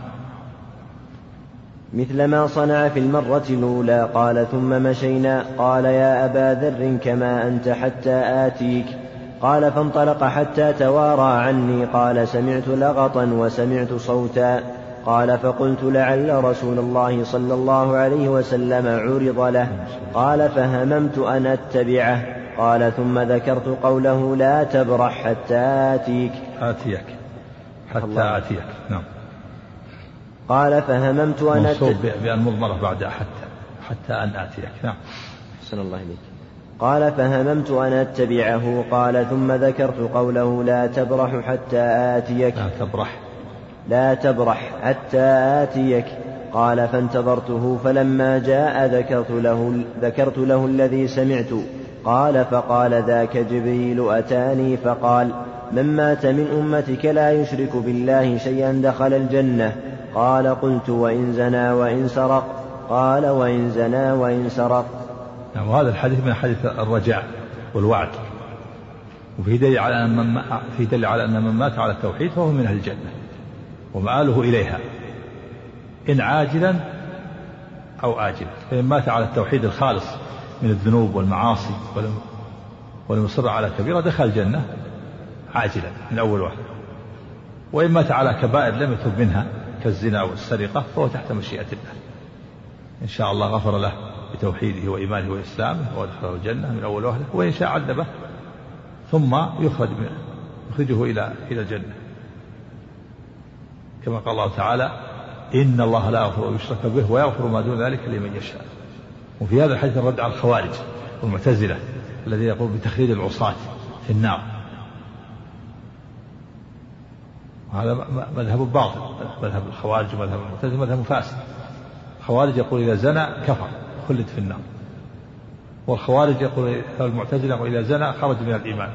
مثل ما صنع في المرة الأولى قال ثم مشينا قال يا أبا ذر كما أنت حتى آتيك. قال فانطلق حتى توارى عني. قال سمعت لغطا وسمعت صوتا. قال فقلت لعل رسول الله صلى الله عليه وسلم عرض له. قال فهممت أن أتبعه. قال ثم ذكرت قوله لا تبرح حتى آتيك. آتيك. حتى آتيك. نعم. قال فهممت أن أتبعه بأن مضمرة بعد حتى حتى أن آتيك. نعم. أحسن الله إليك. قال فهممت أن أتبعه. قال ثم ذكرت قوله لا تبرح حتى آتيك. لا تبرح. لا تبرح حتى آتيك. قال فانتظرته فلما جاء ذكرت له, ذكرت له الذي سمعت. قال فقال ذاك جبريل أتاني؟ فقال من مات من أمتك لا يشرك بالله شيئا دخل الجنة. قال قلت وإن زنى وإن سرق. قال وإن زنى وإن سرق. نعم وهذا الحديث من حديث الرجاء والوعد. وفي دليل على أن من في دليل على أن من مات على التوحيد فهو من أهل الجنة ومآله إليها. إن عاجلا أو آجلا فإن مات على التوحيد الخالص من الذنوب والمعاصي يصر على كبيرة دخل الجنة عاجلا من أول واحد. وإن مات على كبائر لم يتب منها كالزنا والسرقة فهو تحت مشيئة الله. إن شاء الله غفر له. بتوحيده وإيمانه وإسلامه وأدخله الجنة من أول وهلة وإن شاء عذبه ثم يخرج من يخرجه إلى إلى الجنة. كما قال الله تعالى إن الله لا يغفر أن يشرك به ويغفر ما دون ذلك لمن يشاء. وفي هذا الحديث الرد على الخوارج والمعتزلة الذي يقول بتخليد العصاة في النار. وهذا مذهب باطل مذهب الخوارج ومذهب المعتزلة مذهب فاسد. الخوارج يقول إذا زنى كفر. خلد في النار. والخوارج يقول المعتزلة وإذا زنى خرج من الإيمان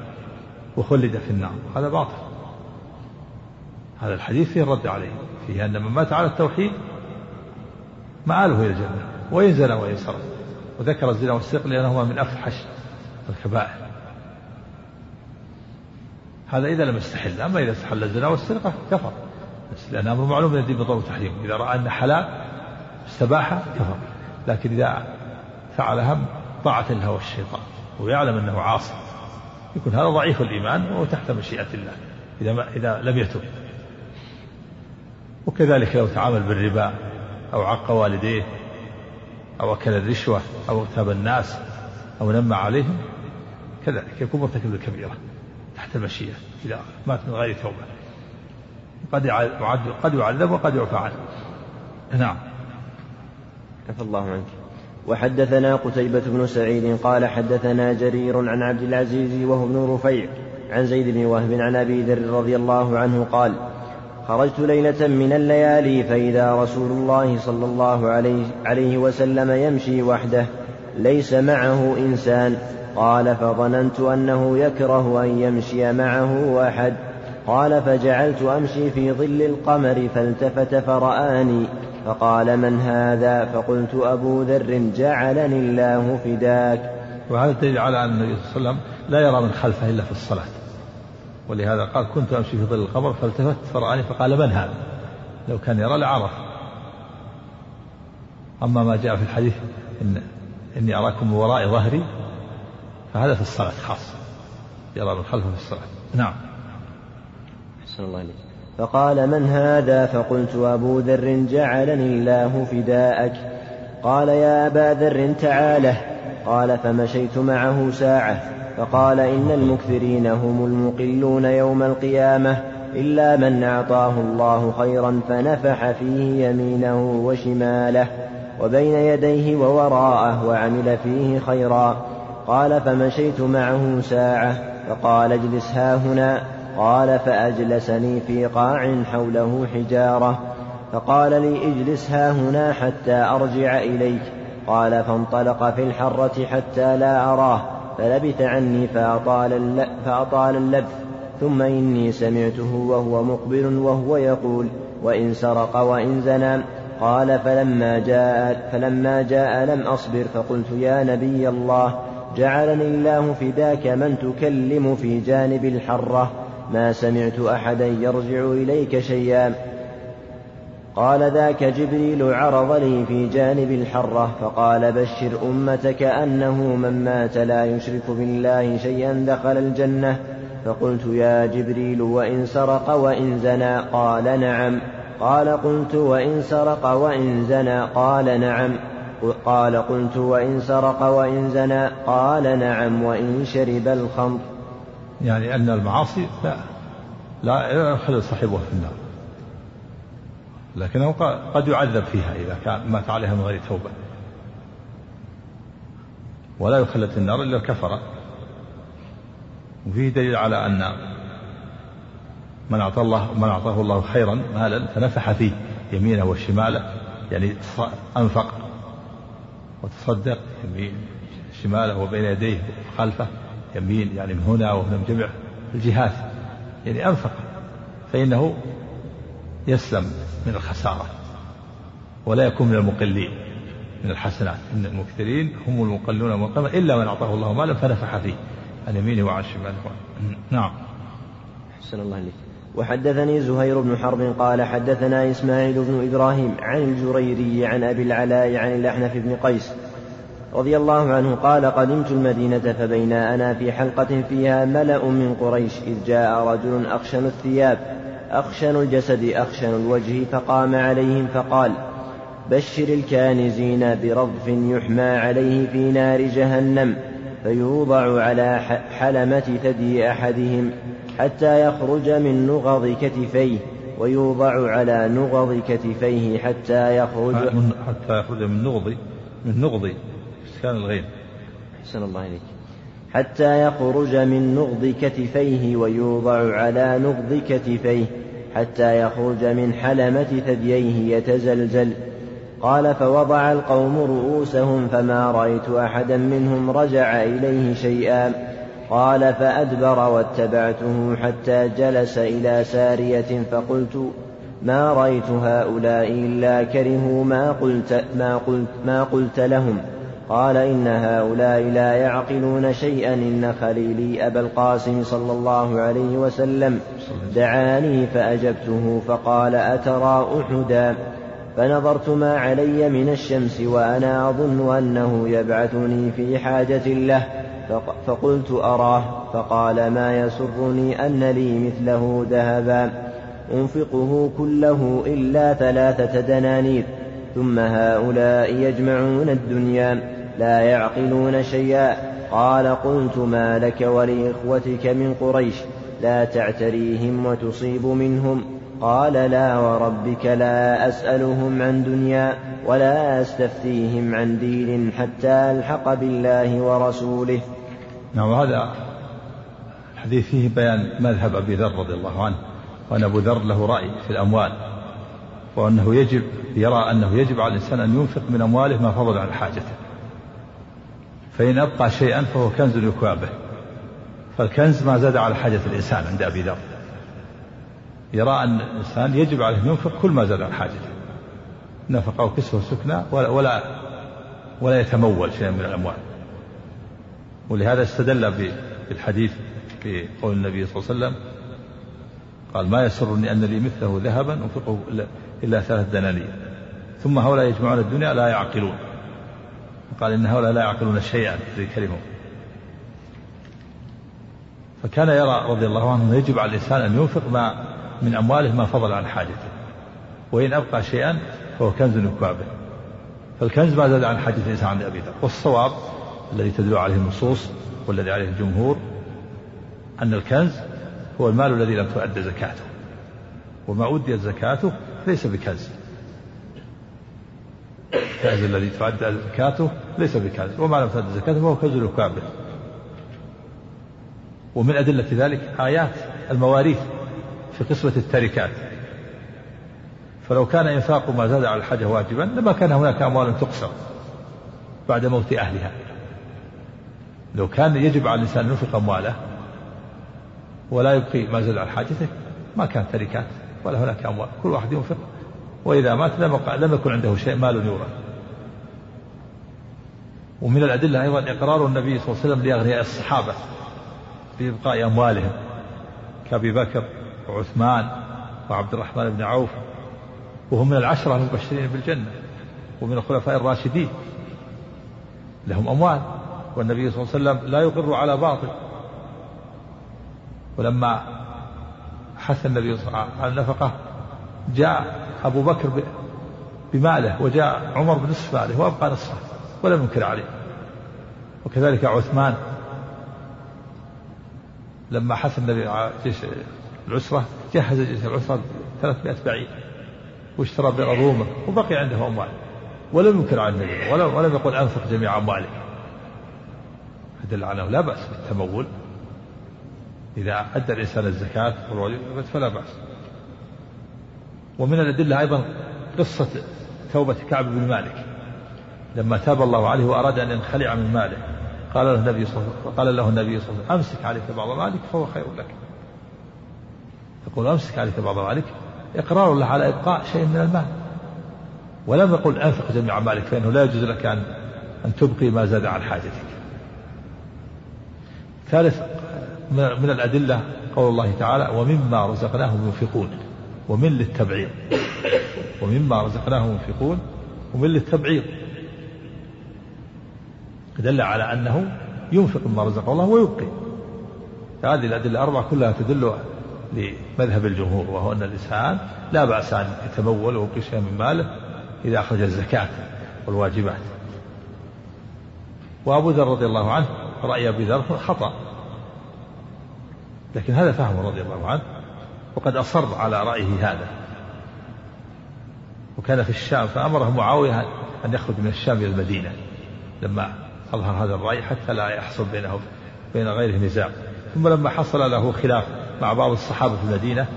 وخلد في النار. هذا باطل. هذا الحديث فيه الرد عليه. فيه أن من مات على التوحيد مآله إلى الجنة وإن زنى وإن سرق. وذكر الزنا والسرقة لأنهما من أفحش الكبائر. هذا إذا لم يستحل. أما إذا استحل الزنا والسرقة كفر. لأن أمر معلوم من الدين بضر تحريم. إذا رأى أن حلال استباح كفر. لكن إذا فعلها طاعة الهوى الشيطان ويعلم أنه عاصي. يكون هذا ضعيف الإيمان وهو تحت مشيئة الله إذا ما إذا لم يتب. وكذلك لو تعامل بالربا أو عق والديه أو أكل الرشوة أو اغتاب الناس أو نم عليهم كذلك يكون مرتكب الكبيرة تحت المشيئة إذا مات من غير توبة. قد يعذب قد يعذب وقد يعفى عنه. نعم. عفى الله عنك. وحدثنا قتيبة بن سعيد قال حدثنا جرير عن عبد العزيز وهو ابن رفيع عن زيد بن وهب عن أبي ذر رضي الله عنه قال خرجت ليلة من الليالي فإذا رسول الله صلى الله عليه, عليه وسلم يمشي وحده ليس معه إنسان. قال فظننت أنه يكره أن يمشي معه أحد. قال فجعلت أمشي في ظل القمر فالتفت فرآني. فقال من هذا؟ فقلت أبو ذر جعلني الله فداك. وهذا دليل على أن النبي صلى الله عليه وسلم لا يرى من خلفه إلا في الصلاة. ولهذا قال كنت أمشي في ظل القمر فالتفت فرآني فقال من هذا؟ لو كان يرى لعرف. أما ما جاء في الحديث إن إني أراكم من وراء ظهري فهذا في الصلاة خاصة يرى من خلفه في الصلاة. نعم. أحسن الله إليك. فقال من هذا؟ فقلت أبو ذر جعلني الله فداءك. قال يا أبا ذر تعاله. قال فمشيت معه ساعة. فقال إن المكثرين هم المقلون يوم القيامة إلا من أعطاه الله خيرا فنفح فيه يمينه وشماله وبين يديه ووراءه وعمل فيه خيرا. قال فمشيت معه ساعة. فقال اجلس ها هنا. قال فأجلسني في قاع حوله حجارة فقال لي اجلس ها هنا حتى أرجع إليك. قال فانطلق في الحرة حتى لا أراه فلبث عني فأطال, فأطال اللبث ثم إني سمعته وهو مقبل وهو يقول وإن سرق وإن زنى. قال فلما جاء فلما جاء لم أصبر فقلت يا نبي الله جعلني الله فداك من تكلم في جانب الحرة. ما سمعت أحدا يرجع إليك شيئا. قال ذاك جبريل عرض لي في جانب الحرة فقال بشر أمتك أنه من مات لا يشرك بالله شيئا دخل الجنة. فقلت يا جبريل وإن سرق وإن زنى؟ قال نعم. قال قلت وإن سرق وإن زنى؟ قال نعم. قال قلت وإن سرق وإن زنى؟ قال نعم. وإن شرب الخمر. يعني أن المعاصي لا لا يدخل صاحبها في النار. لكنه قد يعذب فيها إذا كان مات عليها من غير توبة. ولا يخلد في النار إلا الكفرة. وفيه دليل على أن من أعطى الله من أعطاه الله خيرا مالا فنفح فيه يمينه وشماله يعني أنفق وتصدق شماله وبين يديه خلفه. يمين يعني من هنا ومن جميع الجهات يعني أنفق فإنه يسلم من الخسارة ولا يكون من المقلين من الحسنات. إن المكثرين هم المقلون والمقلون إلا من أعطاه الله مالا فنفح فيه عن يمينه وعن شماله نعم. أحسن الله عليك وحدثني زهير بن حرب قال حدثنا إسماعيل بن إبراهيم عن الجريري عن أبي العلاء عن الأحنف بن قيس رضي الله عنه قال قدمت المدينة فبينا أنا في حلقة فيها ملأ من قريش إذ جاء رجل أخشن الثياب أخشن الجسد أخشن الوجه فقام عليهم فقال بشر الكانزين برضف يحمى عليه في نار جهنم فيوضع على حلمة ثدي أحدهم حتى يخرج من نغض كتفيه ويوضع على نغض كتفيه حتى يخرج حتى يخرج من نغض من نغض إسكان الغين أحسن الله إليك. حتى يخرج من نغض كتفيه ويوضع على نغض كتفيه حتى يخرج من حلمة ثدييه يتزلزل. قال فوضع القوم رؤوسهم فما رأيت أحدا منهم رجع إليه شيئا. قال فأدبر واتبعته حتى جلس إلى سارية فقلت ما رأيت هؤلاء إلا كرهوا ما قلت ما قلت ما قلت لهم. قال إن هؤلاء لا يعقلون شيئا إن خليلي أبا القاسم صلى الله عليه وسلم دعاني فأجبته فقال أترى أحدا؟ فنظرت ما علي من الشمس وأنا أظن أنه يبعثني في حاجة له فقلت أراه فقال ما يسرني أن لي مثله ذهبا أنفقه كله إلا ثلاثة دنانير ثم هؤلاء يجمعون الدنيا. لا يعقلون شيئا. قال قلت ما لك ولإخوتك من قريش؟ لا تعتريهم وتصيب منهم. قال لا وربك لا أسألهم عن دنيا ولا أستفتيهم عن دين حتى ألحق بالله ورسوله. نعم هذا الحديث فيه بيان مذهب أبي ذر رضي الله عنه وأن أبو ذر له رأي في الأموال وأنه يجب يرى أنه يجب على الإنسان أن ينفق من أمواله ما فضل عن حاجته. فإن أبقى شيئا فهو كنز يكوى به فالكنز ما زاد على حاجة الإنسان عند أبي ذر. يرى أن الإنسان يجب عليه أن ينفق كل ما زاد عن حاجته نفقة وكسوة وسكنى ولا, ولا ولا يتمول شيئا من الأموال. ولهذا استدل بالحديث في قول النبي صلى الله عليه وسلم قال ما يسرني أن لي مثله ذهبا أنفقه إلا ثلاث دنانير. ثم هؤلاء يجمعون الدنيا لا يعقلون. قال إن هؤلاء لا يعقلون شيئا في كلمة فكان يرى رضي الله عنه يجب على الإنسان أن ينفق ما من أمواله ما فضل عن حاجته. وإن أبقى شيئا فهو كنز يكوى به فالكنز ما زاد عن حاجة الإنسان عند أبي ذر والصواب الذي تدل عليه النصوص والذي عليه الجمهور أن الكنز هو المال الذي لم تؤد زكاته. وما أديت زكاته ليس بكنز. الكنز الذي تؤدى زكاته ليس بكنز وما لم تؤدى زكاته فهو كنز الكامل ومن أدلة ذلك آيات المواريث في قسمة التركات. فلو كان إنفاق ما زاد على الحاجة واجبا لما كان هناك أموال تقسم بعد موت أهلها. لو كان يجب على الإنسان أن ينفق أمواله ولا يبقي ما زاد على حاجته ما كان تركات ولا هناك أموال كل واحد ينفق. وإذا مات لم لم يكن عنده شيء مال يورث. ومن الأدلة أيضا إقرار النبي صلى الله عليه وسلم لأغنياء الصحابة بإبقاء أموالهم كأبي بكر وعثمان وعبد الرحمن بن عوف وهم من العشرة المبشرين بالجنة ومن الخلفاء الراشدين. لهم أموال والنبي صلى الله عليه وسلم لا يقر على باطل. ولما حث النبي صلى الله عليه وسلم على النفقة جاء أبو بكر بماله وجاء عمر بنصف ماله وأبقى نصفه ولم ينكر عليه. وكذلك عثمان لما حث النبي على جيش العسرة جهز جيش العسرة 300 بعير واشترى بئر رومه وبقي عنده أموال. ولم ينكر على النبي ولم, ولم يقل أنفق جميع أمواله دل على لا بأس بالتمول. إذا أدى الإنسان الزكاة فلا بأس. ومن الأدلة أيضا قصة توبة كعب بن مالك. لما تاب الله عليه وأراد أن ينخلع من ماله قال له النبي صلى الله عليه وسلم قال له النبي صلى الله عليه وسلم أمسك عليك بعض مالك فهو خير لك. يقول أمسك عليك بعض مالك؟ إقرار له على إبقاء شيء من المال. ولم يقل أنفق جميع مالك فإنه لا يجوز لك أن أن تبقي ما زاد عن حاجتك. ثالث من الأدلة قول الله تعالى ومما رزقناهم ينفقون. ومن للتبعيض. ومما رزقناهم ينفقون ومن للتبعيض. دل على أنه ينفق مما رزقه الله ويبقي. هذه الأدلة الأربعة كلها تدل لمذهب الجمهور وهو أن الإنسان لا بأس أن يتمول ويبقي شيئا من ماله إذا أخرج الزكاة والواجبات. وأبو ذر رضي الله عنه رأي أبي ذر خطأ. لكن هذا فهمه رضي الله عنه. وقد أصر على رأيه هذا. وكان في الشام فأمره معاوية أن يخرج من الشام إلى المدينة لما أظهر هذا الرأي حتى لا يحصل بينه بين غيره نزاع. ثم لما حصل له خلاف مع بعض الصحابة في المدينة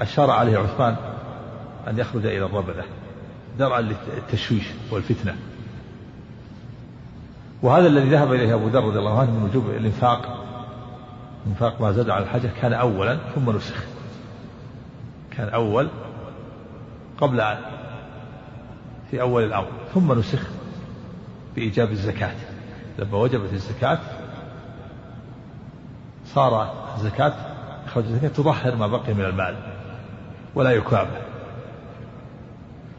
أشار عليه عثمان أن يخرج إلى الربذة درعا للتشويش والفتنة. وهذا الذي ذهب إليه أبو ذر رضي الله عنه من وجوب الإنفاق إنفاق ما زاد على الحاجة كان أولا ثم نسخ. كان أول قبل في أول الأمر. ثم نسخ بإيجاب الزكاة. لما وجبت الزكاة صار الزكاة إخراج الزكاة تظهر ما بقي من المال ولا يكابه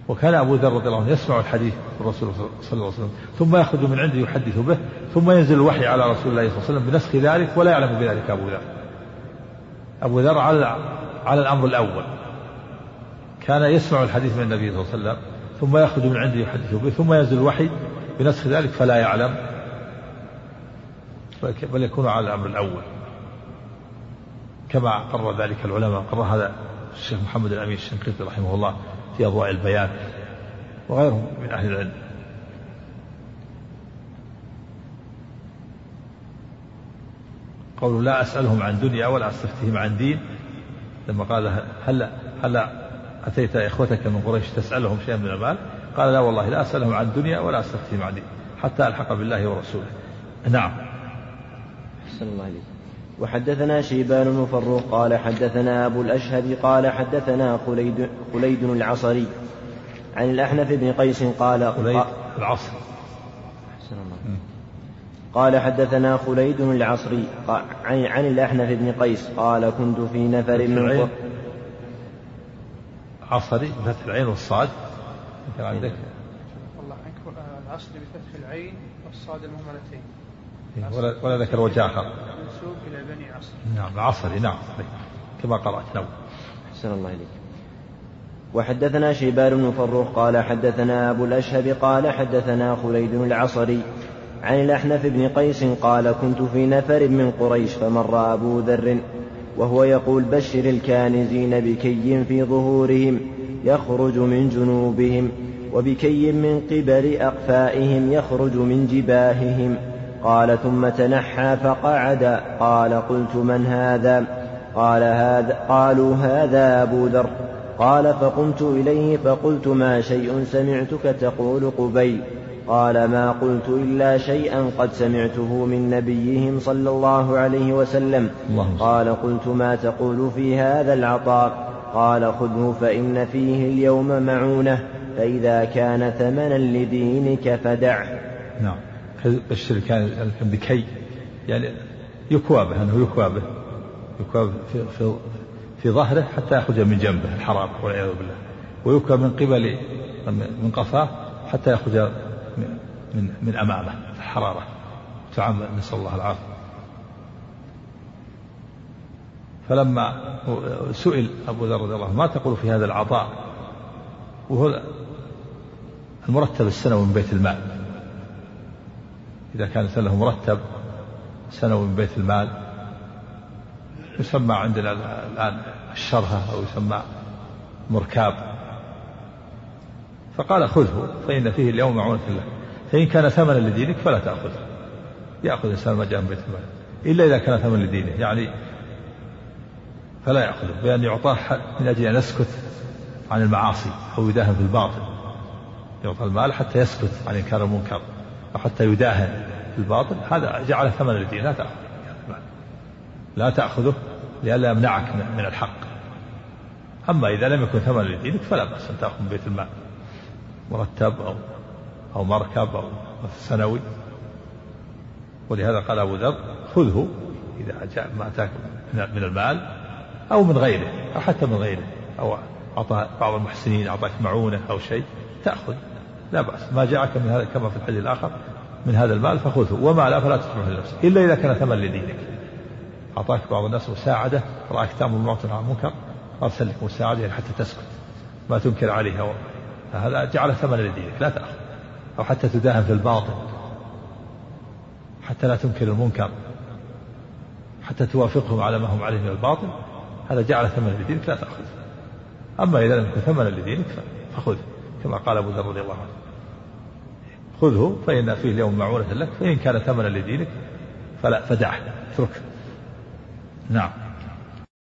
وكان أبو ذر رضي الله عنه يسمع الحديث الرسول صلى الله عليه وسلم ثم يخرج من عنده يحدث به ثم ينزل الوحي على رسول الله صلى الله عليه وسلم بنسخ ذلك ولا يعلم بذلك أبو ذر. أبو ذر على على الأمر الأول. كان يسمع الحديث من النبي صلى الله عليه وسلم ثم يخرج من عنده يحدث به ثم ينزل الوحي بنسخ ذلك فلا يعلم بل يكون على الأمر الأول. كما قرر ذلك العلماء قرر هذا الشيخ محمد الأمين الشنقيطي رحمه الله في أضواء البيان وغيرهم من أهل العلم. قولوا لا أسألهم عن دنيا ولا أستفتهم عن دين. لما قال هل هل أتيت إخوتك من قريش تسألهم شيئا من المال قال لا والله لا أسألهم عن دنيا ولا أستفتهم عن دين حتى ألحق بالله ورسوله. نعم. أحسن الله عليك وحدثنا شيبان بن فروخ قال حدثنا أبو الأشهب قال حدثنا خليد, خليد العصري عن الأحنف بن قيس قال خليد العصر الله قال حدثنا خليد العصري عن, عن الأحنف بن قيس قال كنت في نفر من عصري بفتح العين والصاد. عندك؟ والله عنك العصري بفتح العين والصاد المهملتين. إيه، ولا, ولا ذكر وجه آخر. منسوب إلى بني عصر. نعم العصري نعم كما قرأت. نعم. أحسن الله إليك. وحدثنا شيبان بن فروخ قال حدثنا أبو الأشهب قال حدثنا خليد العصري عن الأحنف بن قيس قال كنت في نفر من قريش فمر أبو ذر وهو يقول بشر الكانزين بكي في ظهورهم يخرج من جنوبهم وبكي من قبل أقفائهم يخرج من جباههم. قال ثم تنحى فقعد. قال قلت من هذا؟ قال هذا قالوا هذا أبو ذر. قال فقمت إليه فقلت ما شيء سمعتك؟ تقول قبيل قال ما قلت إلا شيئا قد سمعته من نبيهم صلى الله عليه وسلم. قال قلت ما تقول في هذا العطاء؟ قال خذه فإن فيه اليوم معونة فإذا كان ثمنا لدينك فدعه نعم. بشر كان بكي يعني يكوى به أنه يكوى به يكوى في, في, في ظهره حتى يخرج من جنبه الحرام والعياذ بالله. ويكوى من قبل من قفاه حتى يخرج من من امامه الحراره تعم نسأل الله العافية. فلما سئل أبو ذر رضي الله ما تقول في هذا العطاء؟ وهو المرتب السنوي من بيت المال. إذا كان له مرتب سنوي من بيت المال يسمى عندنا الآن الشرهة أو يسمى مركاب. فقال خذه فإن فيه اليوم معونة له فإن كان ثمنا لدينك فلا تأخذه. يأخذ الإنسان ما جاء من بيت المال. إلا إذا كان ثمنا لدينه يعني فلا يأخذه بأن يعطاه من أجل أن يسكت عن المعاصي أو يداهن في الباطل. يعطى المال حتى يسكت عن إنكار المنكر أو حتى يداهن في الباطل. هذا جعل ثمن للدين لا تأخذه. لا تأخذه لئلا يمنعك من الحق. أما إذا لم يكن ثمن لدينك فلا بأس أن تأخذ من بيت المال. مرتب أو أو مركب أو سنوي. ولهذا قال أبو ذر خذه إذا جاء ما أتاك من المال أو من غيره أو حتى من غيره أو أعطى بعض المحسنين أعطاك معونة أو شيء تأخذ. لا بأس. ما جاءك من هذا كما في الحديث الآخر من هذا المال فخذه. وما لا فلا تتركه لنفسك إلا إذا كان ثمن لدينك. أعطاك بعض الناس مساعدة رأيك تأمر بالمعروف عن المنكر أرسل لك مساعدة حتى تسكت. ما تنكر عليها هذا جعل ثمن لدينك لا تأخذ. أو حتى تداهن في الباطل. حتى لا تنكر المنكر. حتى توافقهم على ما هم عليه من الباطل هذا جعل ثمن لدينك لا تأخذ. أما إذا لم يكن ثمنا لدينك فخذ كما قال أبو ذر رضي الله عنه. خذه فإن فيه اليوم معونة لك فإن كان ثمنا لدينك فلا فدعه اتركه. نعم.